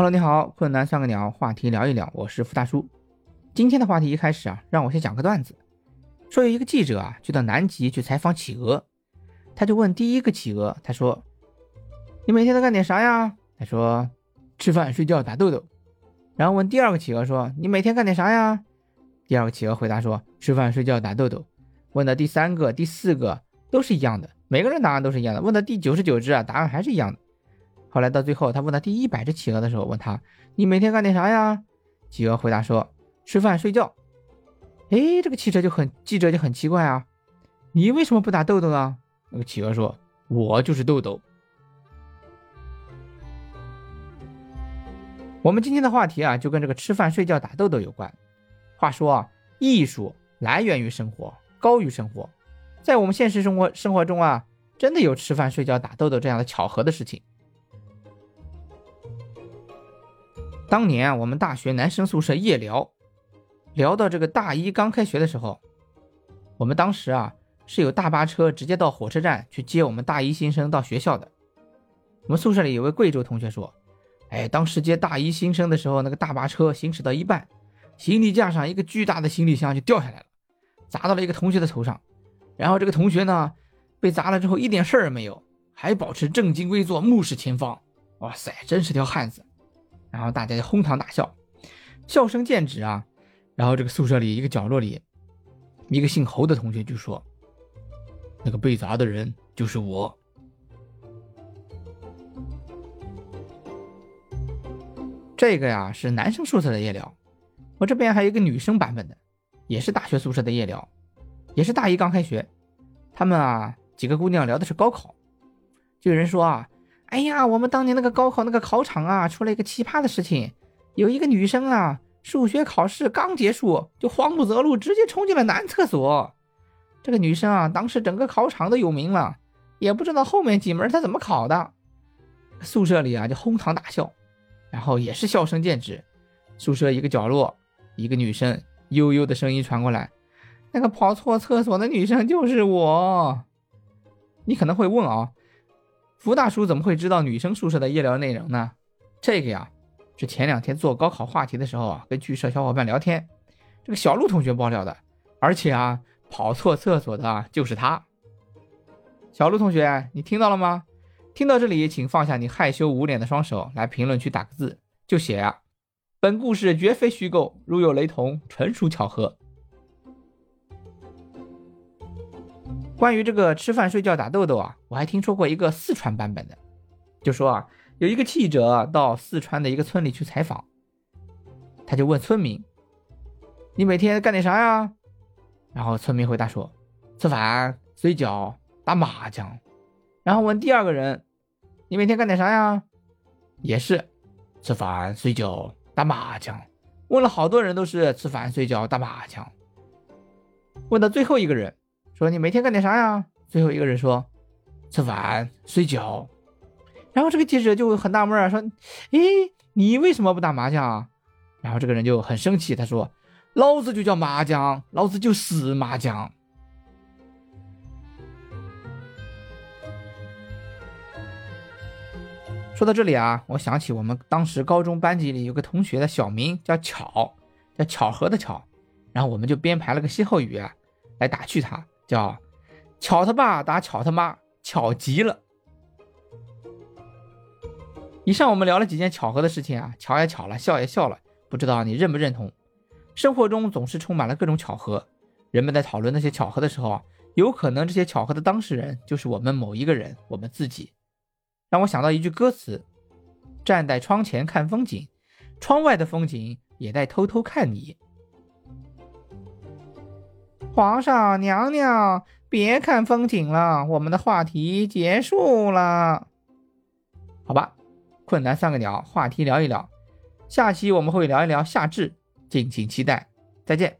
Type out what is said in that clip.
Hello，你好，困难算个鸟，话题聊一聊，我是付大叔。今天的话题一开始啊，让我先讲个段子。说有一个记者啊，去到南极去采访企鹅，他就问第一个企鹅，他说：“你每天都干点啥呀？”他说：“吃饭、睡觉、打豆豆。”然后问第二个企鹅说：“你每天干点啥呀？”第二个企鹅回答说：“吃饭、睡觉、打豆豆。”问到第三个、第四个都是一样的，每个人答案都是一样的。问到第九十九只啊，答案还是一样的。后来到最后，他问到第一百只企鹅的时候，问他：“你每天干点啥呀？”企鹅回答说：“吃饭睡觉。”哎，这个记者就很记者就很奇怪啊，你为什么不打豆豆呢？那个企鹅说：“我就是豆豆。”我们今天的话题啊，就跟这个吃饭睡觉打豆豆有关。话说啊，艺术来源于生活，高于生活。在我们现实生活生活中啊，真的有吃饭睡觉打豆豆这样的巧合的事情。当年啊，我们大学男生宿舍夜聊，聊到这个大一刚开学的时候，我们当时啊是有大巴车直接到火车站去接我们大一新生到学校的。我们宿舍里有位贵州同学说：“哎，当时接大一新生的时候，那个大巴车行驶到一半，行李架上一个巨大的行李箱就掉下来了，砸到了一个同学的头上。然后这个同学呢，被砸了之后一点事儿也没有，还保持正襟危坐，目视前方。哇塞，真是条汉子！”然后大家就哄堂大笑，笑声渐止啊。然后这个宿舍里一个角落里，一个姓侯的同学就说：“那个被砸的人就是我。”这个呀是男生宿舍的夜聊，我这边还有一个女生版本的，也是大学宿舍的夜聊，也是大一刚开学，他们啊几个姑娘聊的是高考，就有人说啊。哎呀，我们当年那个高考那个考场啊，出了一个奇葩的事情。有一个女生啊，数学考试刚结束，就慌不择路，直接冲进了男厕所。这个女生啊，当时整个考场都有名了，也不知道后面几门她怎么考的。宿舍里啊，就哄堂大笑，然后也是笑声渐止。宿舍一个角落，一个女生悠悠的声音传过来：“那个跑错厕所的女生就是我。”你可能会问啊。福大叔怎么会知道女生宿舍的夜聊内容呢？这个呀，是前两天做高考话题的时候啊，跟剧社小伙伴聊天，这个小鹿同学爆料的。而且啊，跑错厕所的就是他。小鹿同学，你听到了吗？听到这里，请放下你害羞捂脸的双手，来评论区打个字，就写啊，本故事绝非虚构，如有雷同，纯属巧合。关于这个吃饭睡觉打豆豆啊，我还听说过一个四川版本的，就说啊，有一个记者到四川的一个村里去采访，他就问村民：“你每天干点啥呀？”然后村民回答说：“吃饭、睡觉、打麻将。”然后问第二个人：“你每天干点啥呀？”也是吃饭、睡觉、打麻将。问了好多人都是吃饭、睡觉、打麻将。问到最后一个人。说你每天干点啥呀？最后一个人说，吃饭睡觉。然后这个记者就很纳闷啊，说，诶，你为什么不打麻将啊？然后这个人就很生气，他说，老子就叫麻将，老子就是麻将。说到这里啊，我想起我们当时高中班级里有个同学的小名叫巧，叫巧合的巧，然后我们就编排了个歇后语啊，来打趣他。叫巧他爸打巧他妈，巧极了。以上我们聊了几件巧合的事情啊，巧也巧了，笑也笑了，不知道你认不认同？生活中总是充满了各种巧合，人们在讨论那些巧合的时候啊，有可能这些巧合的当事人就是我们某一个人，我们自己。让我想到一句歌词：站在窗前看风景，窗外的风景也在偷偷看你。皇上、娘娘，别看风景了，我们的话题结束了。好吧，困难三个鸟，话题聊一聊。下期我们会聊一聊夏至，敬请期待。再见。